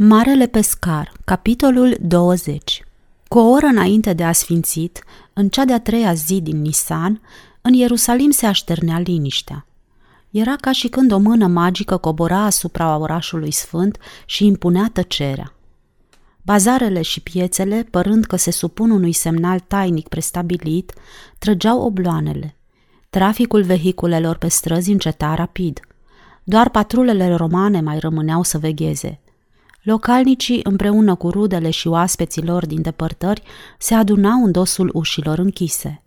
Marele Pescar, capitolul 20 Cu o oră înainte de asfințit, în cea de-a treia zi din Nisan, în Ierusalim se așternea liniștea. Era ca și când o mână magică cobora asupra orașului sfânt și impunea tăcerea. Bazarele și piețele, părând că se supun unui semnal tainic prestabilit, trăgeau obloanele. Traficul vehiculelor pe străzi înceta rapid. Doar patrulele romane mai rămâneau să vegheze – Localnicii, împreună cu rudele și oaspeții lor din depărtări, se adunau în dosul ușilor închise.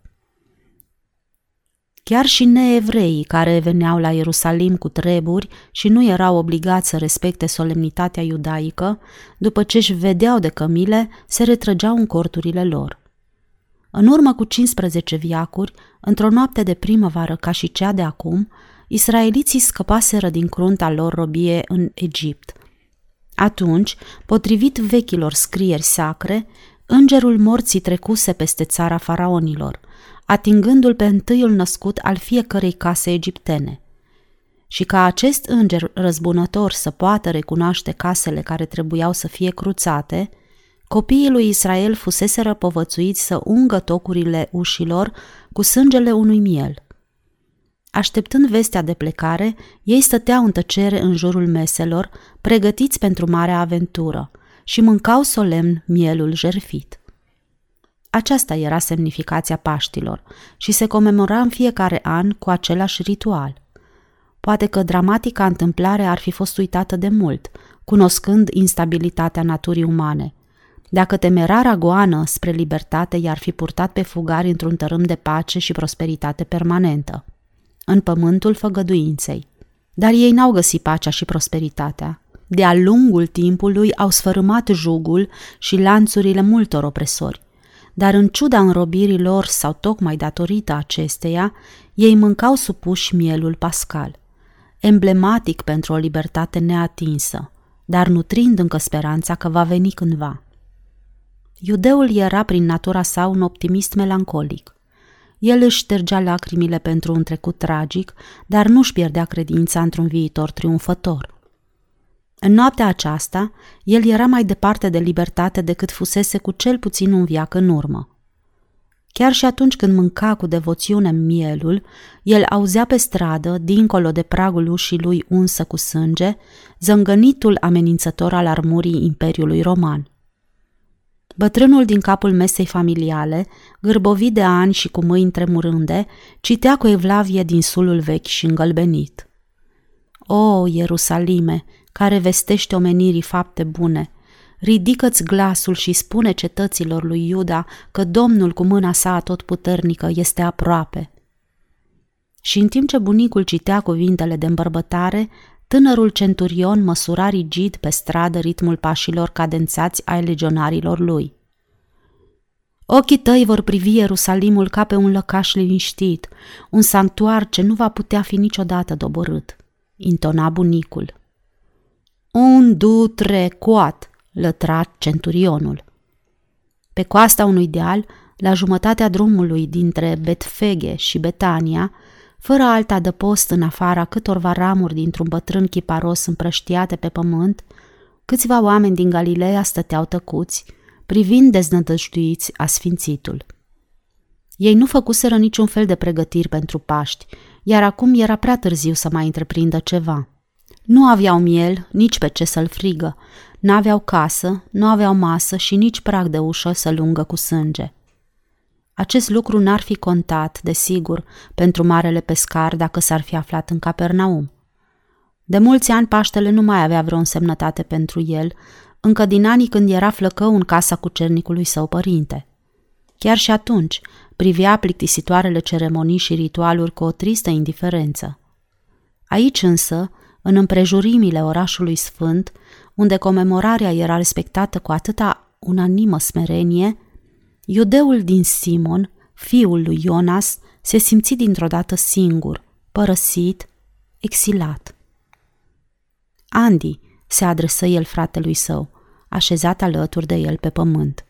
Chiar și neevreii care veneau la Ierusalim cu treburi și nu erau obligați să respecte solemnitatea iudaică, după ce își vedeau de cămile, se retrăgeau în corturile lor. În urmă cu 15 viacuri, într-o noapte de primăvară ca și cea de acum, israeliții scăpaseră din crunta lor robie în Egipt – atunci, potrivit vechilor scrieri sacre, îngerul morții trecuse peste țara faraonilor, atingându-l pe întâiul născut al fiecărei case egiptene. Și ca acest înger răzbunător să poată recunoaște casele care trebuiau să fie cruțate, copiii lui Israel fuseseră povățuiți să ungă tocurile ușilor cu sângele unui miel – Așteptând vestea de plecare, ei stăteau în tăcere în jurul meselor, pregătiți pentru marea aventură, și mâncau solemn mielul jerfit. Aceasta era semnificația Paștilor și se comemora în fiecare an cu același ritual. Poate că dramatica întâmplare ar fi fost uitată de mult, cunoscând instabilitatea naturii umane. Dacă temerara goană spre libertate i-ar fi purtat pe fugari într-un tărâm de pace și prosperitate permanentă în pământul făgăduinței. Dar ei n-au găsit pacea și prosperitatea. De-a lungul timpului au sfărâmat jugul și lanțurile multor opresori. Dar în ciuda înrobirii lor sau tocmai datorită acesteia, ei mâncau supuși mielul pascal, emblematic pentru o libertate neatinsă, dar nutrind încă speranța că va veni cândva. Iudeul era prin natura sa un optimist melancolic – el își ștergea lacrimile pentru un trecut tragic, dar nu-și pierdea credința într-un viitor triumfător. În noaptea aceasta, el era mai departe de libertate decât fusese cu cel puțin un viac în urmă. Chiar și atunci când mânca cu devoțiune mielul, el auzea pe stradă, dincolo de pragul ușii lui unsă cu sânge, zângănitul amenințător al armurii Imperiului Roman. Bătrânul din capul mesei familiale, gârbovit de ani și cu mâini tremurânde, citea cu evlavie din sulul vechi și îngălbenit. O, Ierusalime, care vestește omenirii fapte bune, ridică-ți glasul și spune cetăților lui Iuda că Domnul cu mâna sa atotputernică este aproape. Și în timp ce bunicul citea cuvintele de îmbărbătare, Tânărul centurion măsura rigid pe stradă ritmul pașilor cadențați ai legionarilor lui. Ochii tăi vor privi Ierusalimul ca pe un lăcaș liniștit, un sanctuar ce nu va putea fi niciodată doborât, intona bunicul. Un, du, tre, coat, lătra centurionul. Pe coasta unui deal, la jumătatea drumului dintre Betfege și Betania, fără alt adăpost în afara câtorva ramuri dintr-un bătrân chiparos împrăștiate pe pământ, câțiva oameni din Galileea stăteau tăcuți, privind deznădăjduiți asfințitul. Ei nu făcuseră niciun fel de pregătiri pentru Paști, iar acum era prea târziu să mai întreprindă ceva. Nu aveau miel, nici pe ce să-l frigă, n-aveau casă, nu aveau masă și nici prag de ușă să lungă cu sânge – acest lucru n-ar fi contat, desigur, pentru marele pescar dacă s-ar fi aflat în Capernaum. De mulți ani Paștele nu mai avea vreo însemnătate pentru el, încă din anii când era flăcău în casa cucernicului său părinte. Chiar și atunci privea plictisitoarele ceremonii și ritualuri cu o tristă indiferență. Aici însă, în împrejurimile orașului sfânt, unde comemorarea era respectată cu atâta unanimă smerenie, Iudeul din Simon, fiul lui Ionas, se simți dintr-o dată singur, părăsit, exilat. Andy, se adresă el fratelui său, așezat alături de el pe pământ.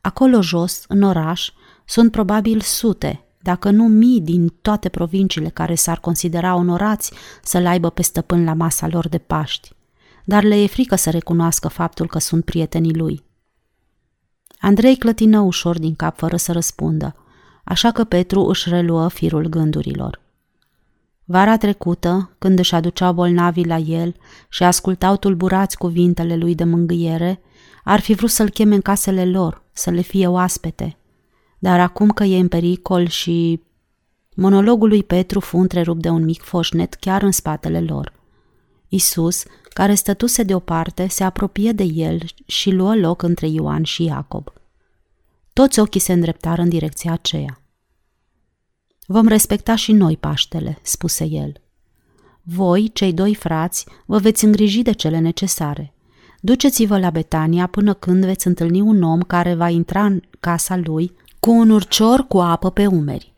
Acolo jos, în oraș, sunt probabil sute, dacă nu mii din toate provinciile care s-ar considera onorați să-l aibă pe stăpân la masa lor de Paști. dar le e frică să recunoască faptul că sunt prietenii lui. Andrei clătină ușor din cap fără să răspundă, așa că Petru își reluă firul gândurilor. Vara trecută, când își aduceau bolnavii la el și ascultau tulburați cuvintele lui de mângâiere, ar fi vrut să-l cheme în casele lor, să le fie oaspete. Dar acum că e în pericol și... Monologul lui Petru fu întrerupt de un mic foșnet chiar în spatele lor. Isus, care stătuse deoparte, se apropie de el și luă loc între Ioan și Iacob. Toți ochii se îndreptară în direcția aceea. Vom respecta și noi Paștele, spuse el. Voi, cei doi frați, vă veți îngriji de cele necesare. Duceți-vă la Betania până când veți întâlni un om care va intra în casa lui cu un urcior cu apă pe umeri.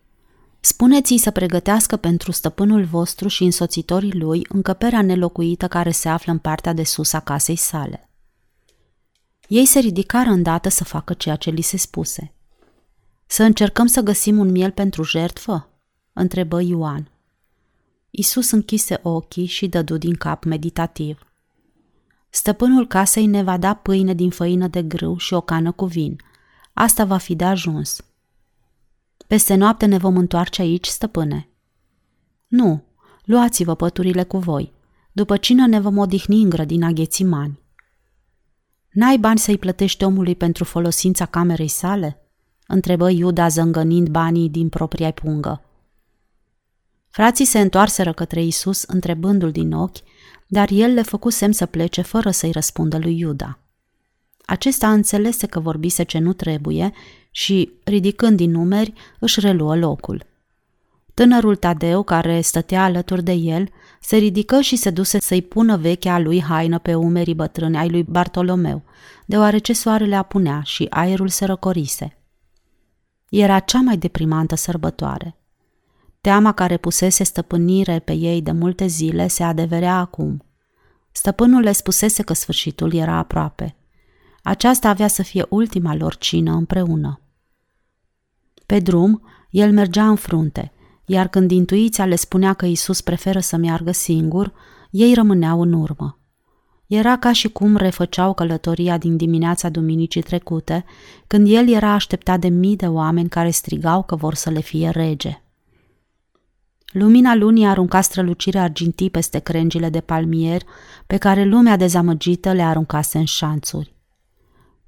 Spuneți-i să pregătească pentru stăpânul vostru și însoțitorii lui încăperea nelocuită care se află în partea de sus a casei sale. Ei se ridicară îndată să facă ceea ce li se spuse. Să încercăm să găsim un miel pentru jertfă? întrebă Ioan. Isus închise ochii și dădu din cap meditativ. Stăpânul casei ne va da pâine din făină de grâu și o cană cu vin. Asta va fi de ajuns. Peste noapte ne vom întoarce aici, stăpâne. Nu, luați-vă păturile cu voi. După cină ne vom odihni în grădina ghețimani. N-ai bani să-i plătești omului pentru folosința camerei sale?" întrebă Iuda zângănind banii din propria pungă. Frații se întoarseră către Isus întrebându-l din ochi, dar el le făcu semn să plece fără să-i răspundă lui Iuda. Acesta înțelese că vorbise ce nu trebuie și, ridicând din numeri, își reluă locul. Tânărul Tadeu, care stătea alături de el, se ridică și se duse să-i pună vechea lui haină pe umerii bătrâni ai lui Bartolomeu, deoarece soarele apunea și aerul se răcorise. Era cea mai deprimantă sărbătoare. Teama care pusese stăpânire pe ei de multe zile se adeverea acum. Stăpânul le spusese că sfârșitul era aproape. Aceasta avea să fie ultima lor cină împreună. Pe drum, el mergea în frunte, iar când intuiția le spunea că Isus preferă să meargă singur, ei rămâneau în urmă. Era ca și cum refăceau călătoria din dimineața duminicii trecute, când el era așteptat de mii de oameni care strigau că vor să le fie rege. Lumina lunii arunca strălucirea argintii peste crengile de palmier pe care lumea dezamăgită le aruncase în șanțuri.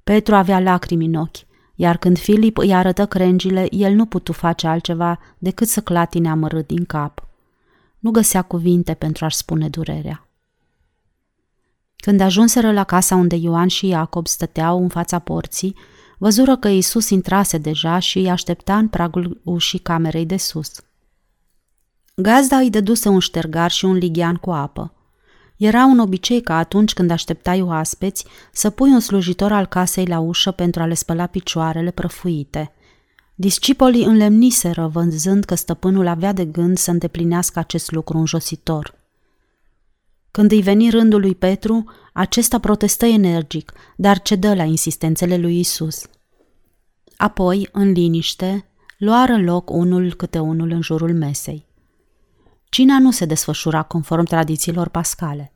Petru avea lacrimi în ochi, iar când Filip îi arătă crengile, el nu putu face altceva decât să clatine amărât din cap. Nu găsea cuvinte pentru a-și spune durerea. Când ajunseră la casa unde Ioan și Iacob stăteau în fața porții, văzură că Iisus intrase deja și îi aștepta în pragul ușii camerei de sus. Gazda îi dăduse un ștergar și un lighean cu apă. Era un obicei ca atunci când așteptai oaspeți să pui un slujitor al casei la ușă pentru a le spăla picioarele prăfuite. Discipolii înlemniseră văzând că stăpânul avea de gând să îndeplinească acest lucru înjositor – când îi veni rândul lui Petru, acesta protestă energic, dar cedă la insistențele lui Isus. Apoi, în liniște, luară loc unul câte unul în jurul mesei. Cina nu se desfășura conform tradițiilor pascale.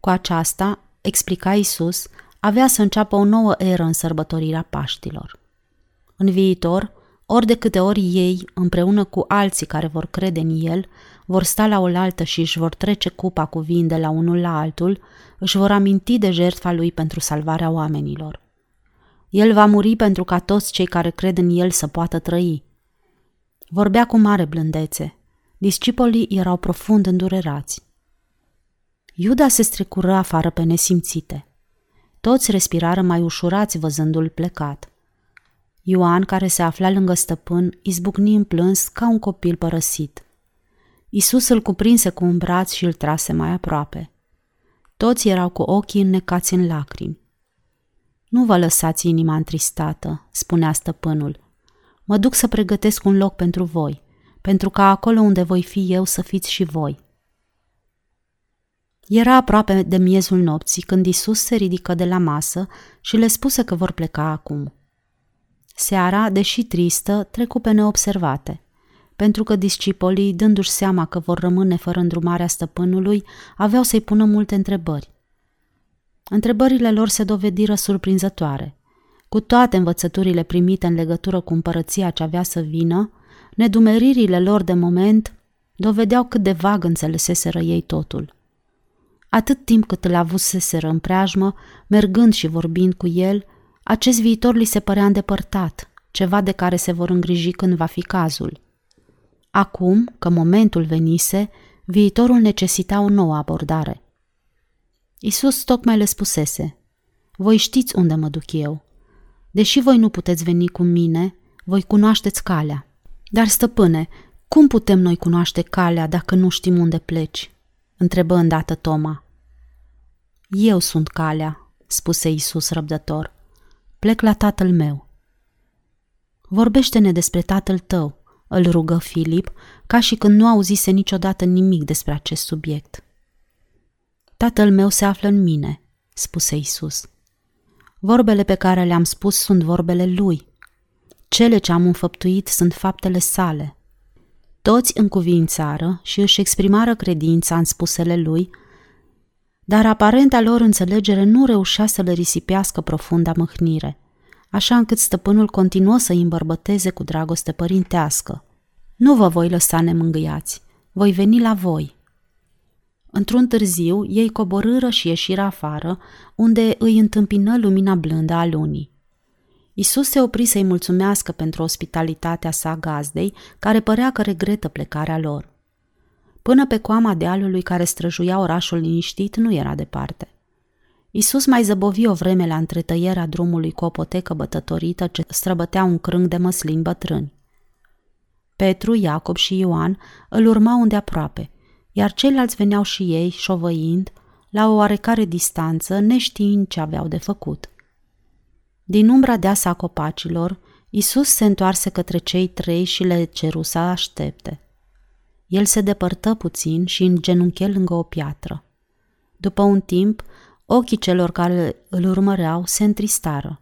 Cu aceasta, explica Isus, avea să înceapă o nouă eră în sărbătorirea Paștilor. În viitor, ori de câte ori ei, împreună cu alții care vor crede în el, vor sta la oaltă și își vor trece cupa cu vin de la unul la altul, își vor aminti de jertfa lui pentru salvarea oamenilor. El va muri pentru ca toți cei care cred în el să poată trăi. Vorbea cu mare blândețe. Discipolii erau profund îndurerați. Iuda se strecură afară pe nesimțite. Toți respirară mai ușurați văzându-l plecat – Ioan, care se afla lângă stăpân, izbucni în plâns ca un copil părăsit. Isus îl cuprinse cu un braț și îl trase mai aproape. Toți erau cu ochii înnecați în lacrimi. Nu vă lăsați inima întristată, spunea stăpânul. Mă duc să pregătesc un loc pentru voi, pentru ca acolo unde voi fi eu să fiți și voi. Era aproape de miezul nopții când Isus se ridică de la masă și le spuse că vor pleca acum. Seara, deși tristă, trecu pe neobservate, pentru că discipolii, dându-și seama că vor rămâne fără îndrumarea stăpânului, aveau să-i pună multe întrebări. Întrebările lor se dovediră surprinzătoare. Cu toate învățăturile primite în legătură cu împărăția ce avea să vină, nedumeririle lor de moment dovedeau cât de vag înțeleseseră ei totul. Atât timp cât îl avuseseră în preajmă, mergând și vorbind cu el, acest viitor li se părea îndepărtat, ceva de care se vor îngriji când va fi cazul. Acum, că momentul venise, viitorul necesita o nouă abordare. Isus tocmai le spusese, voi știți unde mă duc eu. Deși voi nu puteți veni cu mine, voi cunoașteți calea. Dar, stăpâne, cum putem noi cunoaște calea dacă nu știm unde pleci? întrebă îndată Toma. Eu sunt calea, spuse Isus răbdător. Plec la tatăl meu. Vorbește-ne despre tatăl tău, îl rugă Filip, ca și când nu auzise niciodată nimic despre acest subiect. Tatăl meu se află în mine, spuse Isus. Vorbele pe care le-am spus sunt vorbele lui. Cele ce am înfăptuit sunt faptele sale. Toți încuvințară și își exprimară credința în spusele lui, dar aparenta lor înțelegere nu reușea să le risipească profunda mâhnire, așa încât stăpânul continuă să îi îmbărbăteze cu dragoste părintească. Nu vă voi lăsa nemângâiați, voi veni la voi. Într-un târziu, ei coborâră și ieșiră afară, unde îi întâmpină lumina blândă a lunii. Isus se opri să-i mulțumească pentru ospitalitatea sa gazdei, care părea că regretă plecarea lor. Până pe coama dealului care străjuia orașul liniștit nu era departe. Isus mai zăbovi o vreme la întretăierea drumului cu o potecă bătătorită ce străbătea un crâng de măslin bătrâni. Petru, Iacob și Ioan îl urmau aproape, iar ceilalți veneau și ei, șovăind, la o oarecare distanță, neștiind ce aveau de făcut. Din umbra deasă a copacilor, Isus se întoarse către cei trei și le ceru să aștepte. El se depărtă puțin și îngenunche lângă o piatră. După un timp, ochii celor care îl urmăreau se întristară.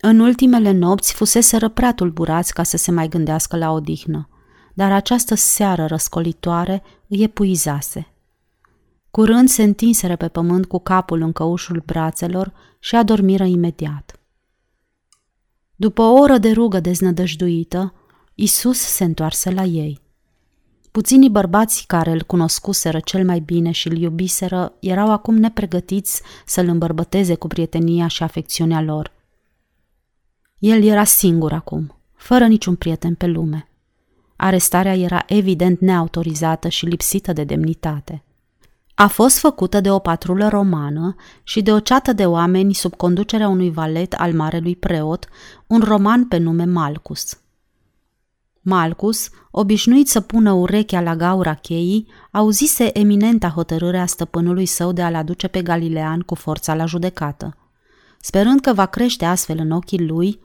În ultimele nopți fusese prea tulburați ca să se mai gândească la odihnă, dar această seară răscolitoare îi epuizase. Curând se întinseră pe pământ cu capul în căușul brațelor și adormiră imediat. După o oră de rugă deznădăjduită, Isus se întoarse la ei. Puținii bărbați care îl cunoscuseră cel mai bine și îl iubiseră erau acum nepregătiți să-l îmbărbăteze cu prietenia și afecțiunea lor. El era singur acum, fără niciun prieten pe lume. Arestarea era evident neautorizată și lipsită de demnitate. A fost făcută de o patrulă romană și de o ceată de oameni sub conducerea unui valet al marelui preot, un roman pe nume Malcus. Malcus, obișnuit să pună urechea la gaura cheii, auzise eminenta hotărârea stăpânului său de a-l aduce pe Galilean cu forța la judecată. Sperând că va crește astfel în ochii lui,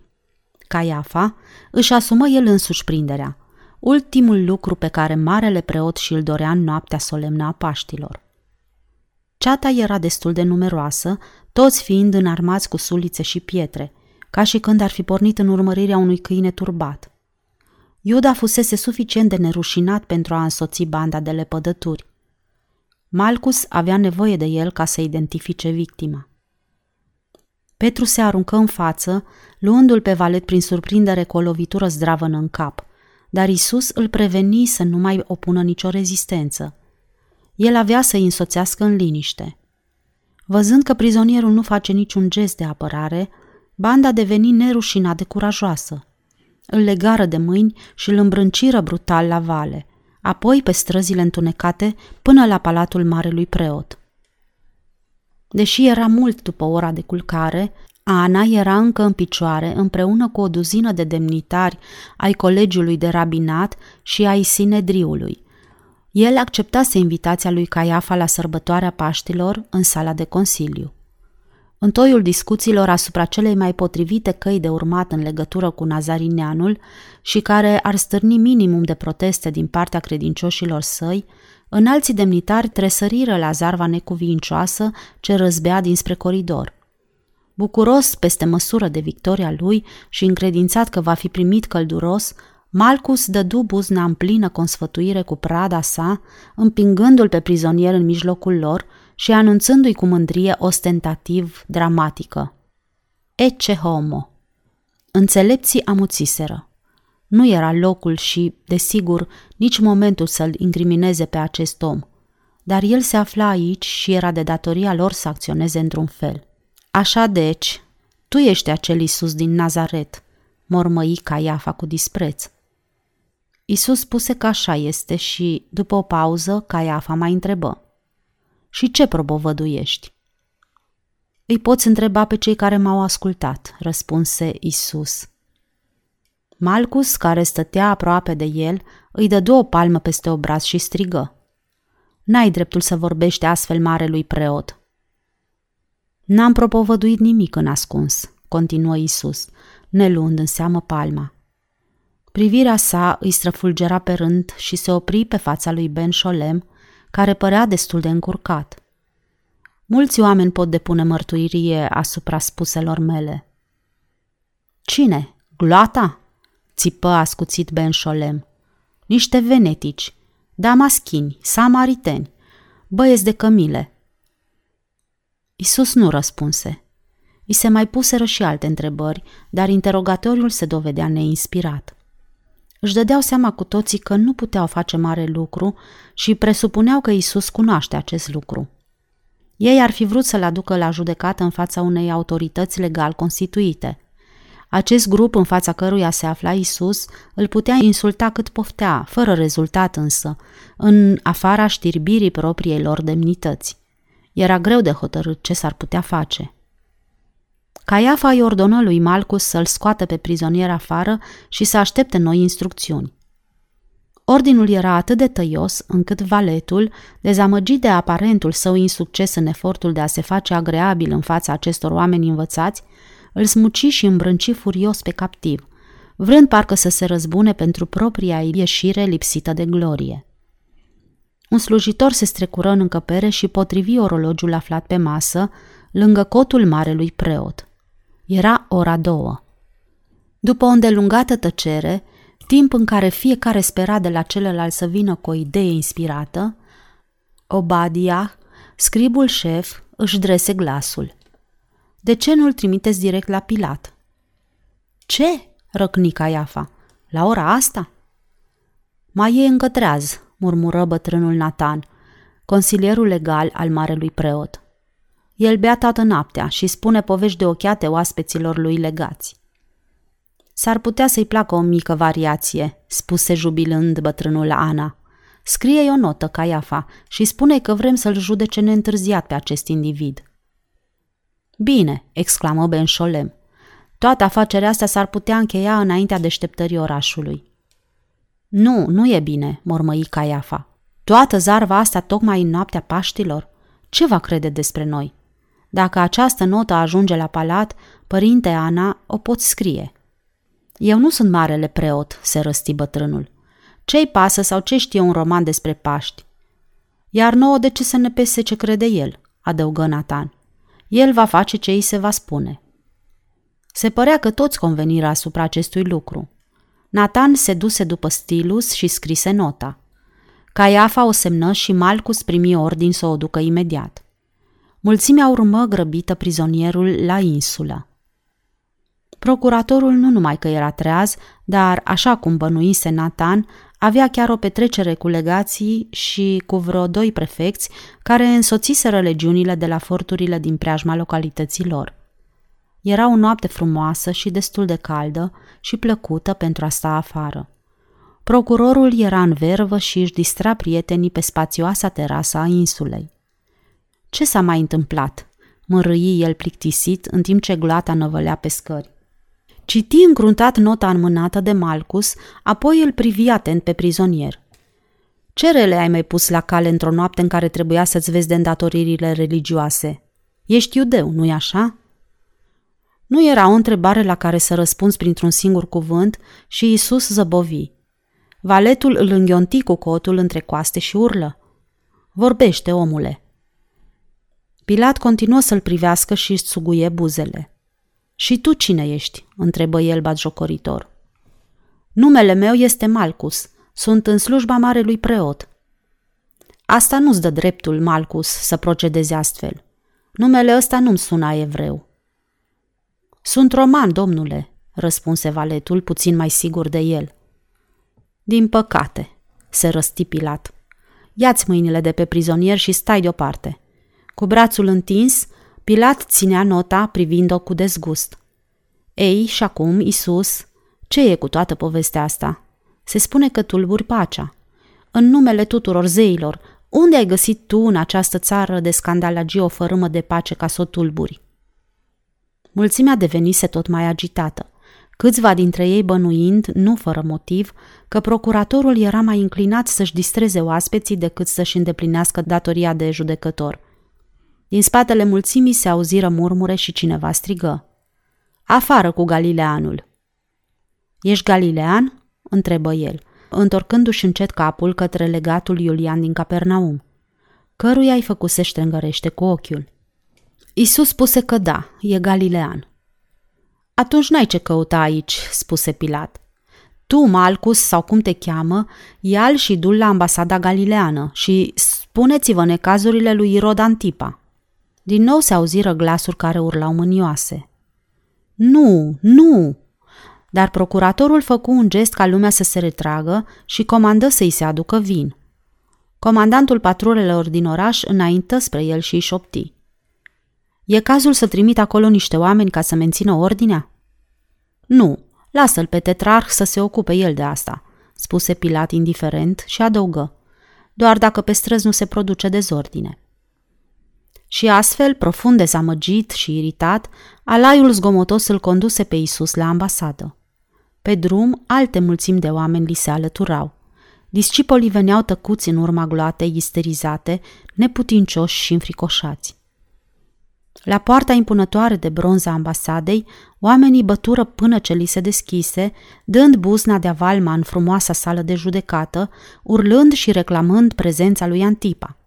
Caiafa, își asumă el însuși prinderea, ultimul lucru pe care marele preot și-l dorea în noaptea solemnă a Paștilor. Ceata era destul de numeroasă, toți fiind înarmați cu sulițe și pietre, ca și când ar fi pornit în urmărirea unui câine turbat. Iuda fusese suficient de nerușinat pentru a însoți banda de lepădături. Malcus avea nevoie de el ca să identifice victima. Petru se aruncă în față, luându-l pe valet prin surprindere cu o lovitură zdravă în cap, dar Isus îl preveni să nu mai opună nicio rezistență. El avea să-i însoțească în liniște. Văzând că prizonierul nu face niciun gest de apărare, banda deveni nerușinat de curajoasă. Îl legară de mâini și îl îmbrânciră brutal la vale, apoi pe străzile întunecate până la palatul marelui preot. Deși era mult după ora de culcare, Ana era încă în picioare împreună cu o duzină de demnitari ai colegiului de rabinat și ai Sinedriului. El acceptase invitația lui Caiafa la sărbătoarea Paștilor în sala de consiliu. În toiul discuțiilor asupra celei mai potrivite căi de urmat în legătură cu Nazarineanul și care ar stârni minimum de proteste din partea credincioșilor săi, înalții demnitari tresăriră la zarva necuvincioasă ce răzbea dinspre coridor. Bucuros peste măsură de victoria lui și încredințat că va fi primit călduros, Malcus dădu buzna în plină consfătuire cu prada sa, împingându-l pe prizonier în mijlocul lor și anunțându-i cu mândrie ostentativ dramatică. Ece homo. Înțelepții amuțiseră. Nu era locul și, desigur, nici momentul să-l incrimineze pe acest om. Dar el se afla aici și era de datoria lor să acționeze într-un fel. Așa deci, tu ești acel Isus din Nazaret, mormăi Caiafa cu dispreț. Isus spuse că așa este și, după o pauză, Caiafa mai întrebă. Și ce propovăduiești? Îi poți întreba pe cei care m-au ascultat, răspunse Isus. Malcus, care stătea aproape de el, îi dădu o palmă peste obraz și strigă. N-ai dreptul să vorbești astfel marelui preot. N-am propovăduit nimic în ascuns, continuă Isus, ne luând în seamă palma. Privirea sa îi străfulgera pe rând și se opri pe fața lui Ben Sholem, care părea destul de încurcat. Mulți oameni pot depune mărturie asupra spuselor mele. Cine? Gloata? țipă ascuțit Ben Sholem. Niște venetici, damaschini, samariteni, băieți de cămile. Isus nu răspunse. I se mai puseră și alte întrebări, dar interogatoriul se dovedea neinspirat. Își dădeau seama cu toții că nu puteau face mare lucru și presupuneau că Isus cunoaște acest lucru. Ei ar fi vrut să-l aducă la judecată în fața unei autorități legal constituite. Acest grup în fața căruia se afla Isus îl putea insulta cât poftea, fără rezultat însă, în afara știrbirii propriei lor demnități. Era greu de hotărât ce s-ar putea face. Caiafa îi ordonă lui Malcus să-l scoată pe prizonier afară și să aștepte noi instrucțiuni. Ordinul era atât de tăios încât valetul, dezamăgit de aparentul său insucces în efortul de a se face agreabil în fața acestor oameni învățați, îl smuci și îmbrânci furios pe captiv, vrând parcă să se răzbune pentru propria ieșire lipsită de glorie. Un slujitor se strecură în încăpere și potrivi orologiul aflat pe masă, lângă cotul marelui preot. Era ora două. După o îndelungată tăcere, timp în care fiecare spera de la celălalt să vină cu o idee inspirată, Obadia, scribul șef, își drese glasul. De ce nu-l trimiteți direct la Pilat? Ce? răcni Caiafa. La ora asta? Mai e încă treaz, murmură bătrânul Nathan, consilierul legal al marelui preot. El bea toată noaptea și spune povești de ochiate oaspeților lui legați. S-ar putea să-i placă o mică variație, spuse jubilând bătrânul Ana. Scrie-i o notă, Caiafa, și spune că vrem să-l judece neîntârziat pe acest individ. Bine, exclamă Ben Sholem. Toată afacerea asta s-ar putea încheia înaintea deșteptării orașului. Nu, nu e bine, mormăi Caiafa. Toată zarva asta tocmai în noaptea Paștilor? Ce va crede despre noi? Dacă această notă ajunge la palat, părinte Ana o poți scrie. Eu nu sunt marele preot, se răsti bătrânul. Ce-i pasă sau ce știe un roman despre Paști? Iar nouă de ce să ne pese ce crede el, adăugă Nathan. El va face ce îi se va spune. Se părea că toți conveniră asupra acestui lucru. Nathan se duse după stilus și scrise nota. Caiafa o semnă și Malcus primi ordin să o ducă imediat. Mulțimea urmă grăbită prizonierul la insulă. Procuratorul nu numai că era treaz, dar, așa cum bănuise Nathan, avea chiar o petrecere cu legații și cu vreo doi prefecți care însoțiseră legiunile de la forturile din preajma localității lor. Era o noapte frumoasă și destul de caldă și plăcută pentru a sta afară. Procurorul era în vervă și își distra prietenii pe spațioasa terasa a insulei. Ce s-a mai întâmplat?" mărâi el plictisit în timp ce gloata năvălea pe scări. Citi încruntat nota înmânată de Malcus, apoi îl privi atent pe prizonier. Ce rele ai mai pus la cale într-o noapte în care trebuia să-ți vezi de îndatoririle religioase? Ești iudeu, nu-i așa? Nu era o întrebare la care să răspunzi printr-un singur cuvânt și Isus zăbovi. Valetul îl înghionti cu cotul între coaste și urlă. Vorbește, omule, Pilat continuă să-l privească și își suguie buzele. Și tu cine ești?" întrebă el batjocoritor. Numele meu este Malcus. Sunt în slujba marelui preot." Asta nu-ți dă dreptul, Malcus, să procedezi astfel. Numele ăsta nu-mi suna evreu. Sunt roman, domnule, răspunse valetul, puțin mai sigur de el. Din păcate, se răsti Pilat. Ia-ți mâinile de pe prizonier și stai deoparte. Cu brațul întins, Pilat ținea nota privind-o cu dezgust. Ei, și acum, Isus, ce e cu toată povestea asta? Se spune că tulburi pacea. În numele tuturor zeilor, unde ai găsit tu în această țară de scandalagii o fărâmă de pace ca să o tulburi? Mulțimea devenise tot mai agitată. Câțiva dintre ei bănuind, nu fără motiv, că procuratorul era mai înclinat să-și distreze oaspeții decât să-și îndeplinească datoria de judecător. Din spatele mulțimii se auziră murmure și cineva strigă. Afară cu Galileanul! Ești Galilean? întrebă el, întorcându-și încet capul către legatul Iulian din Capernaum, căruia ai făcut să ștrângărește cu ochiul. Isus spuse că da, e Galilean. Atunci n-ai ce căuta aici, spuse Pilat. Tu, Malcus, sau cum te cheamă, ia și du la ambasada galileană și spuneți-vă necazurile lui Irod Antipa. Din nou se auziră glasuri care urlau mânioase. Nu, nu! Dar procuratorul făcu un gest ca lumea să se retragă și comandă să-i se aducă vin. Comandantul patrulelor din oraș înaintă spre el și îi șopti. E cazul să trimit acolo niște oameni ca să mențină ordinea? Nu, lasă-l pe tetrarh să se ocupe el de asta, spuse Pilat indiferent și adăugă. Doar dacă pe străzi nu se produce dezordine. Și astfel, profund dezamăgit și iritat, alaiul zgomotos îl conduse pe Isus la ambasadă. Pe drum, alte mulțimi de oameni li se alăturau. Discipolii veneau tăcuți în urma gloatei isterizate, neputincioși și înfricoșați. La poarta impunătoare de bronz a ambasadei, oamenii bătură până ce li se deschise, dând buzna de avalma în frumoasa sală de judecată, urlând și reclamând prezența lui Antipa.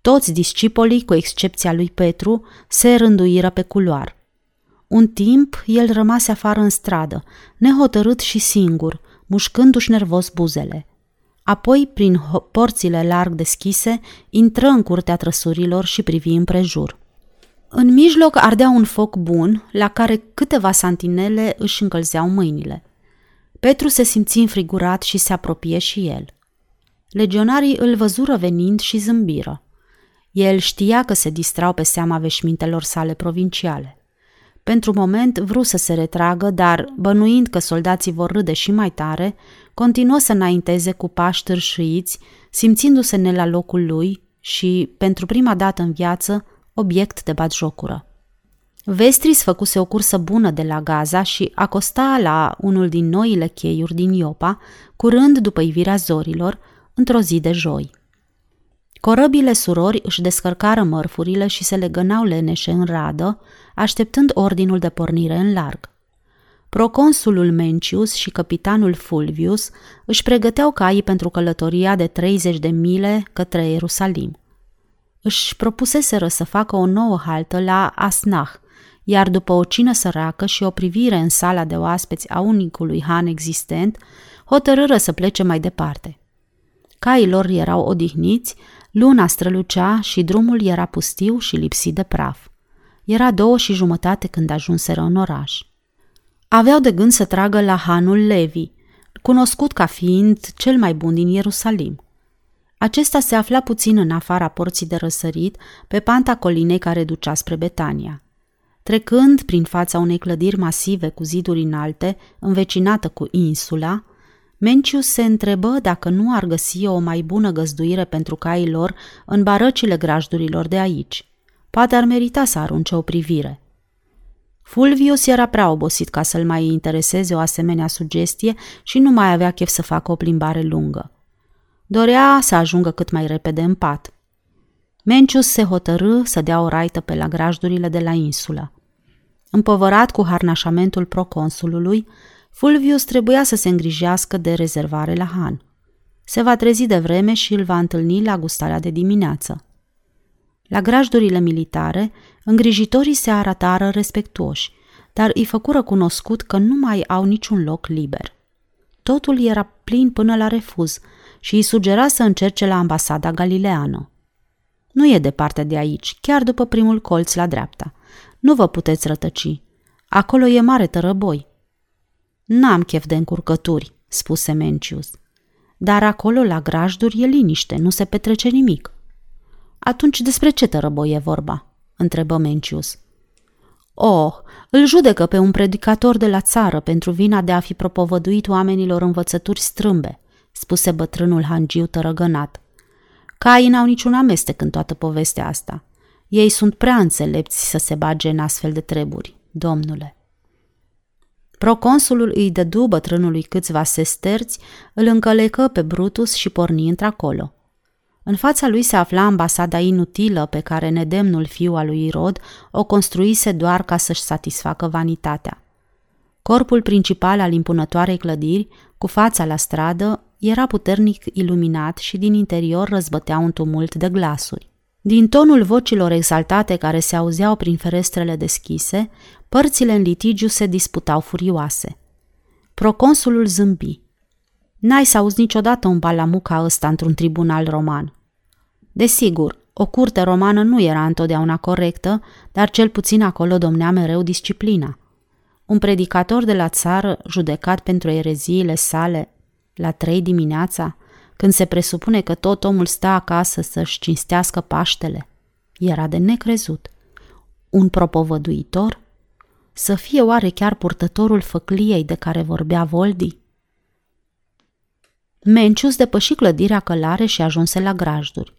Toți discipolii, cu excepția lui Petru, se rânduiră pe culoar. Un timp, el rămase afară în stradă, nehotărât și singur, mușcându-și nervos buzele. Apoi, prin porțile larg deschise, intră în curtea trăsurilor și privi împrejur. În mijloc ardea un foc bun, la care câteva santinele își încălzeau mâinile. Petru se simți înfrigurat și se apropie și el. Legionarii îl văzură venind și zâmbiră. El știa că se distrau pe seama veșmintelor sale provinciale. Pentru moment vreau să se retragă, dar, bănuind că soldații vor râde și mai tare, continuă să înainteze cu pași târșâiți, simțindu-se ne la locul lui și, pentru prima dată în viață, obiect de batjocură. Vestris făcuse o cursă bună de la Gaza și acosta la unul din noile cheiuri din Iopa, curând după ivirea zorilor, într-o zi de joi. Corăbile surori își descărcară mărfurile și se legănau leneșe în radă, așteptând ordinul de pornire în larg. Proconsulul Mencius și capitanul Fulvius își pregăteau caii pentru călătoria de 30 de mile către Ierusalim. Își propuseseră să facă o nouă haltă la Asnah, iar după o cină săracă și o privire în sala de oaspeți a unicului han existent, hotărâră să plece mai departe. Caii lor erau odihniți, luna strălucea și drumul era pustiu și lipsit de praf. Era două și jumătate când ajunseră în oraș. Aveau de gând să tragă la hanul Levi, cunoscut ca fiind cel mai bun din Ierusalim. Acesta se afla puțin în afara porții de răsărit, pe panta colinei care ducea spre Betania. Trecând prin fața unei clădiri masive cu ziduri înalte, învecinată cu insula, Mencius se întrebă dacă nu ar găsi o mai bună găzduire pentru caii lor în barăcile grajdurilor de aici. Poate ar merita să arunce o privire. Fulvius era prea obosit ca să-l mai intereseze o asemenea sugestie și nu mai avea chef să facă o plimbare lungă. Dorea să ajungă cât mai repede în pat. Mencius se hotărâ să dea o raită pe la grajdurile de la insulă. Împovărat cu harnașamentul proconsulului, Fulvius trebuia să se îngrijească de rezervare la Han. Se va trezi de vreme și îl va întâlni la gustarea de dimineață. La grajdurile militare, îngrijitorii se arătară respectuoși, dar îi făcură cunoscut că nu mai au niciun loc liber. totul era plin până la refuz și îi sugera să încerce la ambasada galileană. Nu e departe de aici, chiar după primul colț la dreapta. Nu vă puteți rătăci. Acolo e mare tărăboi. N-am chef de încurcături, spuse Mencius. Dar acolo, la grajduri, e liniște, nu se petrece nimic. Atunci despre ce tărăboi e vorba? întrebă Mencius. Oh, îl judecă pe un predicator de la țară pentru vina de a fi propovăduit oamenilor învățături strâmbe, spuse bătrânul hangiu tărăgănat. Caii n-au niciun amestec în toată povestea asta. Ei sunt prea înțelepți să se bage în astfel de treburi, domnule. Proconsulul îi dădu bătrânului câțiva sesterți, îl încălecă pe Brutus și porni într-acolo. În fața lui se afla ambasada inutilă pe care nedemnul fiu al lui Irod o construise doar ca să-și satisfacă vanitatea. Corpul principal al impunătoarei clădiri, cu fața la stradă, era puternic iluminat și din interior răzbătea un tumult de glasuri. Din tonul vocilor exaltate care se auzeau prin ferestrele deschise, părțile în litigiu se disputau furioase. Proconsulul zâmbi. N-ai să auzi niciodată un balamuc ca ăsta într-un tribunal roman. Desigur, o curte romană nu era întotdeauna corectă, dar cel puțin acolo domnea mereu disciplina. Un predicator de la țară, judecat pentru ereziile sale, la trei dimineața, când se presupune că tot omul stă acasă să-și cinstească Paștele, era de necrezut. Un propovăduitor? Să fie oare chiar purtătorul făcliei de care vorbea Voldi? Mencius depăși clădirea călare și ajunse la grajduri.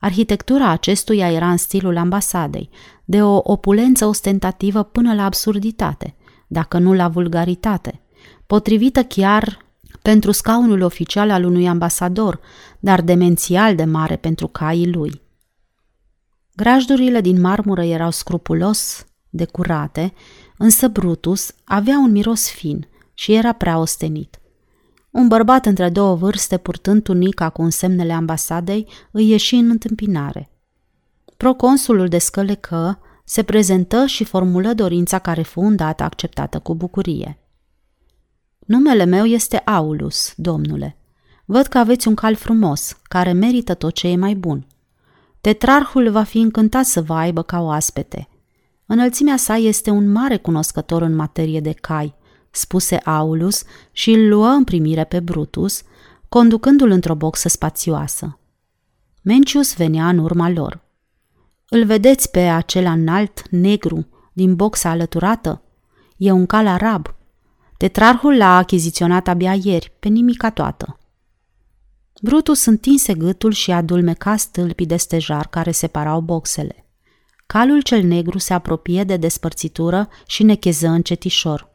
Arhitectura acestuia era în stilul ambasadei, de o opulență ostentativă până la absurditate, dacă nu la vulgaritate, potrivită chiar pentru scaunul oficial al unui ambasador, dar demențial de mare pentru caii lui. Grajdurile din marmură erau scrupulos decurate, însă Brutus avea un miros fin și era prea ostenit. Un bărbat între două vârste, purtând tunica cu semnele ambasadei, îi ieși în întâmpinare. Proconsulul descălecă, se prezentă și formulă dorința care fu îndată acceptată cu bucurie. Numele meu este Aulus, domnule. Văd că aveți un cal frumos, care merită tot ce e mai bun. Tetrarhul va fi încântat să vă aibă ca oaspete. Înălțimea sa este un mare cunoscător în materie de cai, spuse Aulus și îl luă în primire pe Brutus, conducându-l într-o boxă spațioasă. Mencius venea în urma lor. Îl vedeți pe acela înalt, negru, din boxa alăturată? E un cal arab, Tetrarhul l-a achiziționat abia ieri, pe nimica toată. Brutus întinse gâtul și adulmeca stâlpii de stejar care separau boxele. Calul cel negru se apropie de despărțitură și necheză încetișor.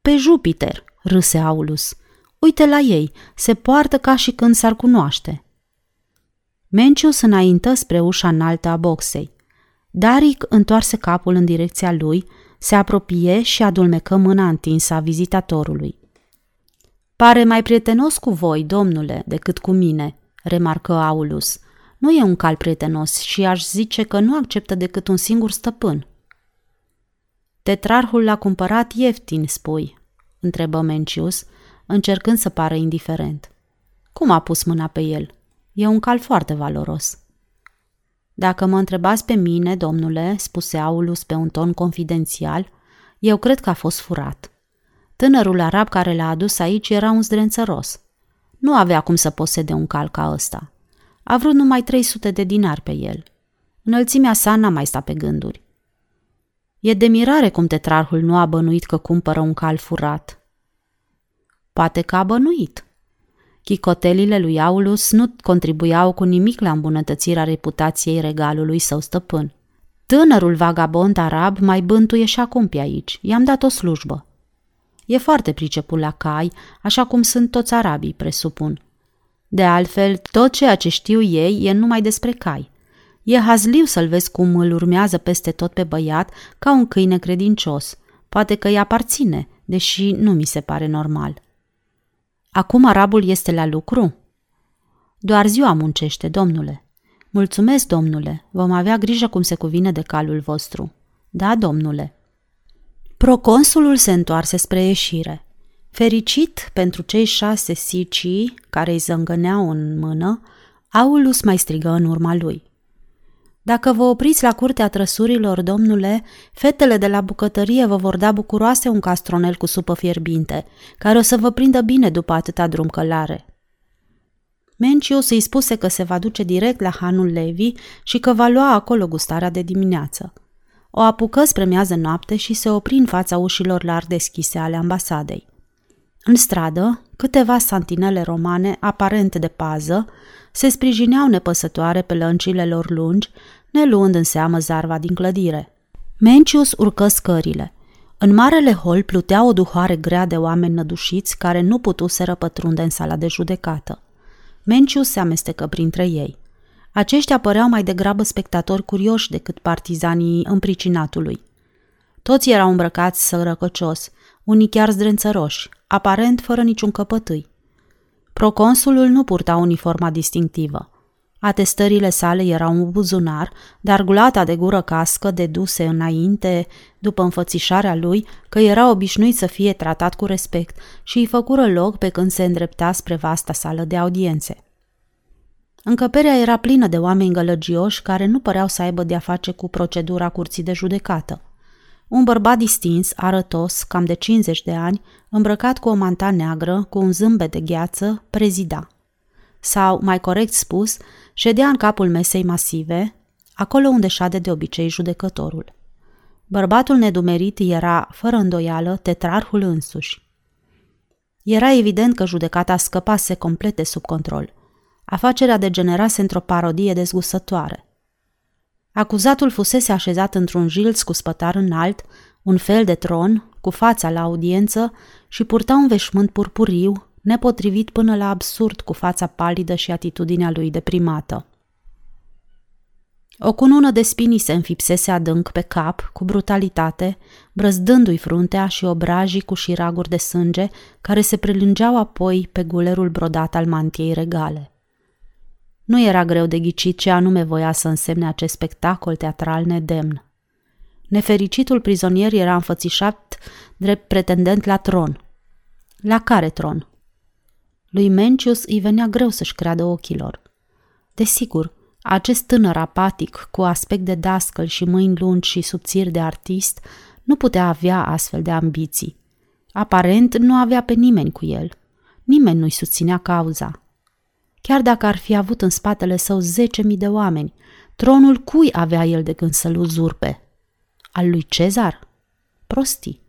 Pe Jupiter, râse Aulus. Uite la ei, se poartă ca și când s-ar cunoaște. Mencius înaintă spre ușa înaltă a boxei. Daric întoarse capul în direcția lui, se apropie și adulmecă mâna întinsă a vizitatorului. Pare mai prietenos cu voi, domnule, decât cu mine, remarcă Aulus. Nu e un cal prietenos și aș zice că nu acceptă decât un singur stăpân. Tetrarhul l-a cumpărat ieftin, spui, întrebă Mencius, încercând să pară indiferent. Cum a pus mâna pe el? E un cal foarte valoros. Dacă mă întrebați pe mine, domnule, spuse Aulus pe un ton confidențial, eu cred că a fost furat. Tânărul arab care l-a adus aici era un zdrențăros. Nu avea cum să posede un cal ca ăsta. A vrut numai 300 de dinari pe el. Înălțimea sa n-a mai stat pe gânduri. E de mirare cum tetrarhul nu a bănuit că cumpără un cal furat. Poate că a bănuit, Chicotelile lui Aulus nu contribuiau cu nimic la îmbunătățirea reputației regalului său stăpân. Tânărul vagabond arab mai bântuie și acum pe aici. I-am dat o slujbă. E foarte priceput la cai, așa cum sunt toți arabii, presupun. De altfel, tot ceea ce știu ei e numai despre cai. E hazliu să-l vezi cum îl urmează peste tot pe băiat ca un câine credincios. Poate că îi aparține, deși nu mi se pare normal. Acum arabul este la lucru? Doar ziua muncește, domnule. Mulțumesc, domnule, vom avea grijă cum se cuvine de calul vostru. Da, domnule. Proconsulul se întoarse spre ieșire. Fericit pentru cei șase sicii care îi zângăneau în mână, Aulus mai strigă în urma lui. Dacă vă opriți la curtea trăsurilor, domnule, fetele de la bucătărie vă vor da bucuroase un castronel cu supă fierbinte, care o să vă prindă bine după atâta drum călare. Mencius îi spuse că se va duce direct la hanul Levi și că va lua acolo gustarea de dimineață. O apucă spre miază noapte și se opri în fața ușilor larg deschise ale ambasadei. În stradă, câteva santinele romane, aparente de pază, se sprijineau nepăsătoare pe lăncile lor lungi, ne luând în seamă zarva din clădire. Mencius urcă scările. În marele hol plutea o duhoare grea de oameni nădușiți care nu putuseră pătrunde în sala de judecată. Mencius se amestecă printre ei. Aceștia păreau mai degrabă spectatori curioși decât partizanii împricinatului. Toți erau îmbrăcați sărăcăcios, unii chiar zdrențăroși, aparent fără niciun căpătâi. Proconsulul nu purta uniforma distinctivă. Atestările sale erau un buzunar, dar gulata de gură cască deduse înainte, după înfățișarea lui, că era obișnuit să fie tratat cu respect și îi făcură loc pe când se îndrepta spre vasta sală de audiențe. Încăperea era plină de oameni gălăgioși care nu păreau să aibă de-a face cu procedura curții de judecată. Un bărbat distins, arătos, cam de 50 de ani, îmbrăcat cu o manta neagră, cu un zâmbet de gheață, prezida. Sau, mai corect spus, ședea în capul mesei masive, acolo unde șade de obicei judecătorul. Bărbatul nedumerit era, fără îndoială, tetrarhul însuși. Era evident că judecata scăpase complet de sub control. Afacerea degenerase într-o parodie dezgustătoare. Acuzatul fusese așezat într-un jilț cu spătar înalt, un fel de tron, cu fața la audiență și purta un veșmânt purpuriu, nepotrivit până la absurd cu fața palidă și atitudinea lui deprimată. O cunună de spini se înfipsese adânc pe cap, cu brutalitate, brăzdându-i fruntea și obrajii cu șiraguri de sânge, care se prelângeau apoi pe gulerul brodat al mantiei regale. Nu era greu de ghicit ce anume voia să însemne acest spectacol teatral nedemn. Nefericitul prizonier era înfățișat drept pretendent la tron. La care tron? Lui Mencius îi venea greu să-și creadă ochilor. Desigur, acest tânăr apatic, cu aspect de dascăl și mâini lungi și subțiri de artist, nu putea avea astfel de ambiții. Aparent nu avea pe nimeni cu el. Nimeni nu-i susținea cauza. Chiar dacă ar fi avut în spatele său zece mii de oameni, tronul cui avea el de când să-l uzurpe? Al lui Cezar? Prostii.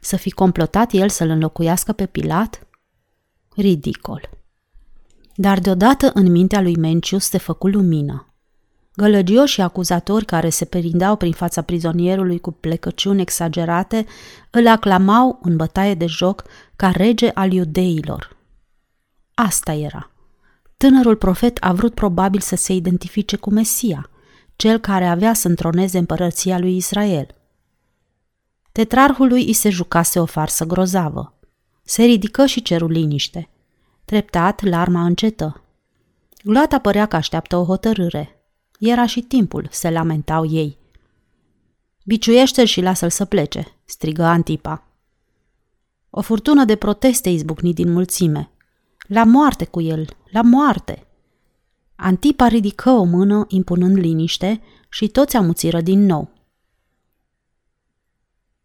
Să fi complotat el să-l înlocuiască pe Pilat? Ridicol. Dar deodată în mintea lui Mencius se făcu lumină. Gălăgioși acuzatori care se perindeau prin fața prizonierului cu plecăciuni exagerate îl aclamau în bătaie de joc ca rege al iudeilor. Asta era. Tânărul profet a vrut probabil să se identifice cu Mesia, cel care avea să întroneze împărăția lui Israel. Tetrarhului îi se jucase o farsă grozavă. Se ridică și cerul liniște. Treptat, larma încetă. Glata părea că așteaptă o hotărâre. Era și timpul, se lamentau ei. Biciuiește-l și lasă-l să plece, strigă Antipa. O furtună de proteste izbucni din mulțime. La moarte cu el, la moarte! Antipa ridică o mână, impunând liniște, și toți amuțiră din nou.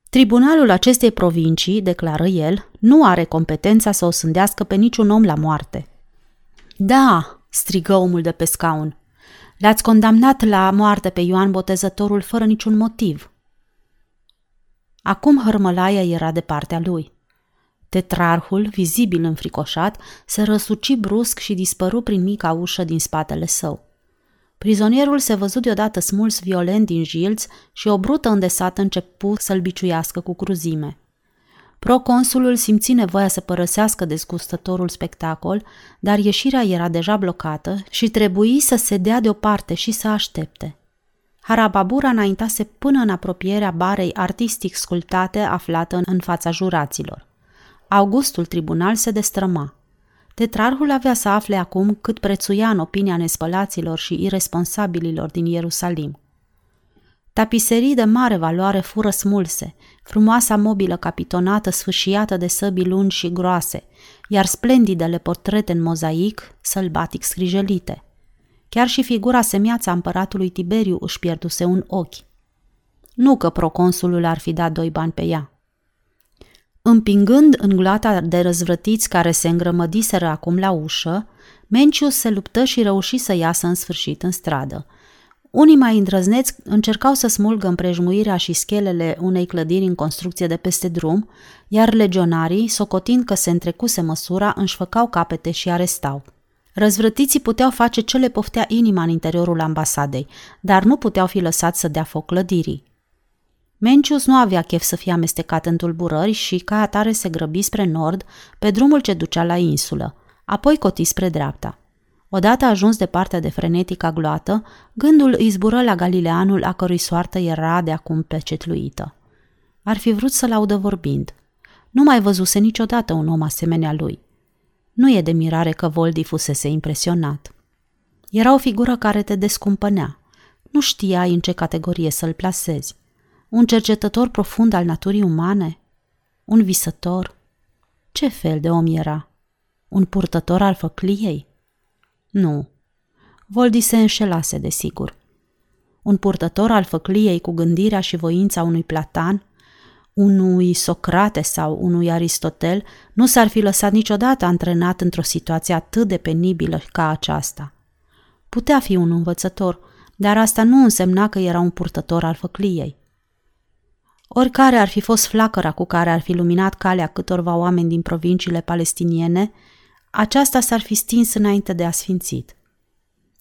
Tribunalul acestei provincii, declară el, nu are competența să o sândească pe niciun om la moarte. Da, strigă omul de pe scaun. Le-ați condamnat la moarte pe Ioan Botezătorul fără niciun motiv. Acum hărmălaia era de partea lui. Tetrarhul, vizibil înfricoșat, se răsuci brusc și dispăru prin mica ușă din spatele său. Prizonierul se văzut deodată smuls violent din jilț și o brută îndesată începu să-l biciuiască cu cruzime. Proconsulul simți nevoia să părăsească dezgustătorul spectacol, dar ieșirea era deja blocată și trebuie să se dea deoparte și să aștepte. Harababura înaintase până în apropierea barei artistic sculptate aflată în fața juraților. Augustul tribunal se destrăma. Tetrarhul avea să afle acum cât prețuia în opinia nespălaților și irresponsabililor din Ierusalim. Tapiserii de mare valoare fură smulse, frumoasa mobilă capitonată sfâșiată de săbii lungi și groase, iar splendidele portrete în mozaic, sălbatic scrijelite. Chiar și figura semiața împăratului Tiberiu își pierduse un ochi. Nu că proconsulul ar fi dat doi bani pe ea. Împingând în gloata de răzvrătiți care se îngrămădiseră acum la ușă, Mencius se luptă și reuși să iasă în sfârșit în stradă. Unii mai îndrăzneți încercau să smulgă împrejmuirea și schelele unei clădiri în construcție de peste drum, iar legionarii, socotind că se întrecuse măsura, înșfăcau capete și arestau. Răzvrătiții puteau face ce le poftea inima în interiorul ambasadei, dar nu puteau fi lăsați să dea foc clădirii. Mencius nu avea chef să fie amestecat în tulburări și ca atare se grăbi spre nord, pe drumul ce ducea la insulă, apoi coti spre dreapta. Odată ajuns de partea de frenetica gloată, gândul îi zbură la Galileanul a cărui soartă era de acum pecetluită. Ar fi vrut să-l audă vorbind. Nu mai văzuse niciodată un om asemenea lui. Nu e de mirare că Voldi fusese impresionat. Era o figură care te descumpănea. Nu știai în ce categorie să-l plasezi. Un cercetător profund al naturii umane? Un visător? Ce fel de om era? Un purtător al făcliei? Nu. Voldi se înșelase, desigur. Un purtător al făcliei cu gândirea și voința unui Platan, unui Socrate sau unui Aristotel, nu s-ar fi lăsat niciodată antrenat într-o situație atât de penibilă ca aceasta. Putea fi un învățător, dar asta nu însemna că era un purtător al făcliei. Oricare ar fi fost flacăra cu care ar fi luminat calea câtorva oameni din provinciile palestiniene, aceasta s-ar fi stins înainte de asfințit.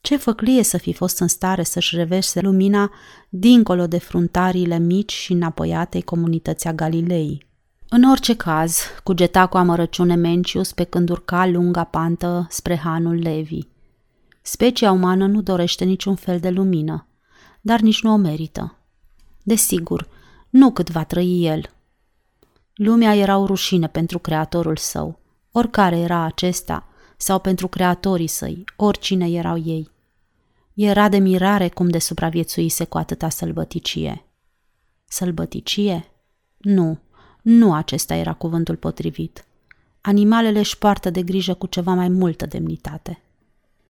Ce făclie să fi fost în stare să-și reverse lumina dincolo de fruntariile mici și înapoiatei comunității Galilei. În orice caz, cugeta cu amărăciune Mencius pe când urca lunga pantă spre Hanul Levi. Specia umană nu dorește niciun fel de lumină, dar nici nu o merită. Desigur, nu cât va trăi el. Lumea era o rușine pentru creatorul său, oricare era acesta, sau pentru creatorii săi, oricine erau ei. Era de mirare cum de supraviețuise cu atâta sălbăticie. Sălbăticie? Nu, nu acesta era cuvântul potrivit. Animalele își poartă de grijă cu ceva mai multă demnitate.